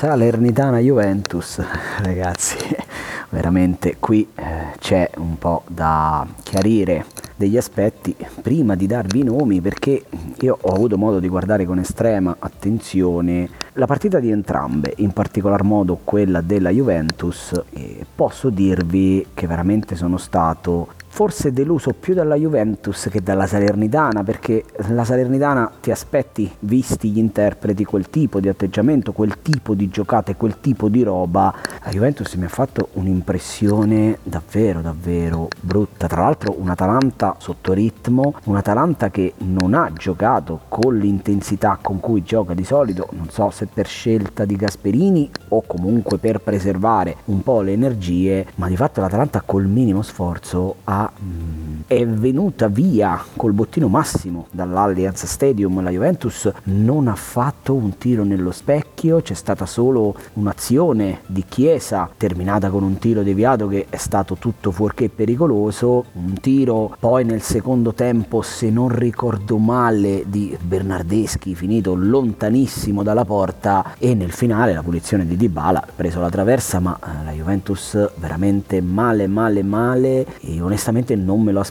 Salernitana Juventus, ragazzi, veramente qui eh, c'è un po' da chiarire degli aspetti prima di darvi i nomi perché io ho avuto modo di guardare con estrema attenzione la partita di entrambe, in particolar modo quella della Juventus e posso dirvi che veramente sono stato forse deluso più dalla Juventus che dalla Salernitana, perché la Salernitana ti aspetti, visti gli interpreti, quel tipo di atteggiamento, quel tipo di giocate, quel tipo di roba. La Juventus mi ha fatto un'impressione davvero, davvero brutta. Tra l'altro un Atalanta sotto ritmo, un Atalanta che non ha giocato con l'intensità con cui gioca di solito, non so se per scelta di Gasperini o comunque per preservare un po' le energie, ma di fatto l'Atalanta col minimo sforzo ha Mm, è venuta via col bottino massimo dall'Allianz Stadium. La Juventus non ha fatto un tiro nello specchio, c'è stata solo un'azione di Chiesa terminata con un tiro deviato che è stato tutto fuorché pericoloso. Un tiro poi nel secondo tempo, se non ricordo male, di Bernardeschi finito lontanissimo dalla porta e nel finale la punizione di Dybala, preso la traversa, ma eh, la Juventus veramente male, male, male e onestamente non me lo aspettavo,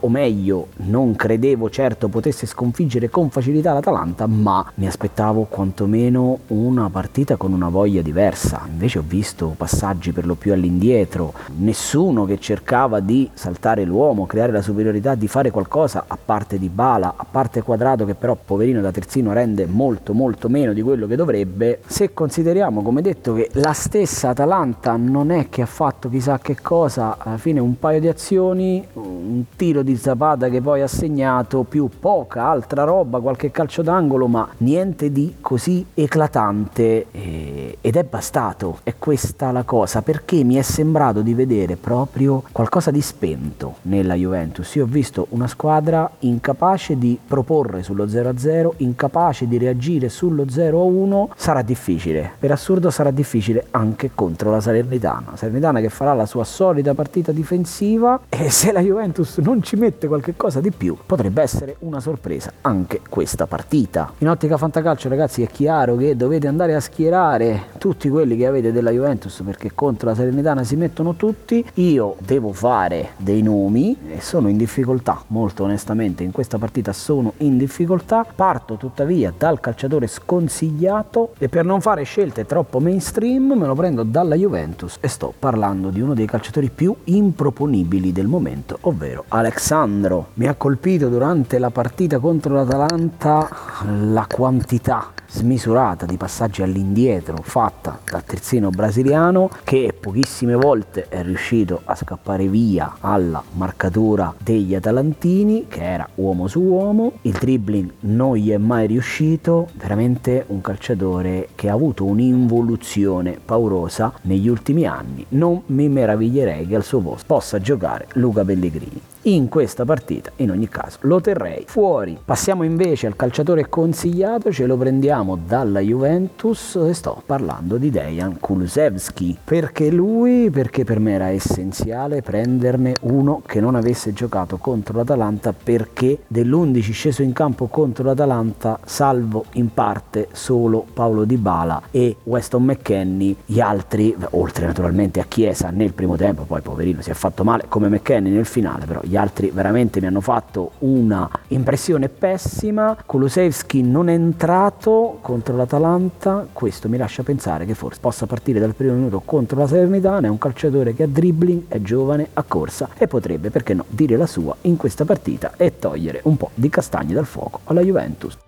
o meglio, non credevo certo potesse sconfiggere con facilità l'Atalanta, ma mi aspettavo quantomeno una partita con una voglia diversa. Invece ho visto passaggi per lo più all'indietro, nessuno che cercava di saltare l'uomo, creare la superiorità, di fare qualcosa, a parte di Bala, a parte Quadrato che però poverino da terzino rende molto molto meno di quello che dovrebbe. Se consideriamo, come detto, che la stessa Atalanta non è che ha fatto chissà che cosa, alla fine un paio di azioni un tiro di Zapata che poi ha segnato, più poca altra roba, qualche calcio d'angolo, ma niente di così eclatante eh, ed è bastato. È questa la cosa, perché mi è sembrato di vedere proprio qualcosa di spento nella Juventus. Io ho visto una squadra incapace di proporre sullo 0-0, incapace di reagire sullo 0-1. Sarà difficile, per assurdo sarà difficile anche contro la Salernitana. Salernitana che farà la sua solita partita difensiva e se la Juventus non ci mette qualche cosa di più, potrebbe essere una sorpresa anche questa partita. In ottica fantacalcio, ragazzi, è chiaro che dovete andare a schierare tutti quelli che avete della Juventus perché contro la Serenitana si mettono tutti. Io devo fare dei nomi e sono in difficoltà, molto onestamente, in questa partita sono in difficoltà. Parto tuttavia dal calciatore sconsigliato e per non fare scelte troppo mainstream me lo prendo dalla Juventus e sto parlando di uno dei calciatori più improponibili del momento, ovvero Alexandro. Mi ha colpito durante la partita contro l'Atalanta la quantità smisurata di passaggi all'indietro fatta dal terzino brasiliano che pochissime volte è riuscito a scappare via alla marcatura degli atalantini che era uomo su uomo. Il dribbling non gli è mai riuscito. Veramente un calciatore che ha avuto un'involuzione paurosa negli ultimi anni. Non mi meraviglierei che al suo posto possa giocare Luca Pellegrini Ladies. In questa partita in ogni caso lo terrei fuori. Passiamo invece al calciatore consigliato ce lo prendiamo dalla Juventus e sto parlando di Dejan Kulusevski. Perché lui? Perché per me era essenziale prenderne uno che non avesse giocato contro l'Atalanta perché dell'11 sceso in campo contro l'Atalanta salvo in parte solo Paolo Di Bala e Weston McKennie gli altri oltre naturalmente a Chiesa nel primo tempo poi poverino si è fatto male come McKennie nel finale però gli altri veramente mi hanno fatto una impressione pessima. Kulusevski non è entrato contro l'Atalanta, questo mi lascia pensare che forse possa partire dal primo minuto contro la Salernitana, è un calciatore che ha dribbling, è giovane, ha corsa e potrebbe, perché no, dire la sua in questa partita e togliere un po' di castagni dal fuoco alla Juventus.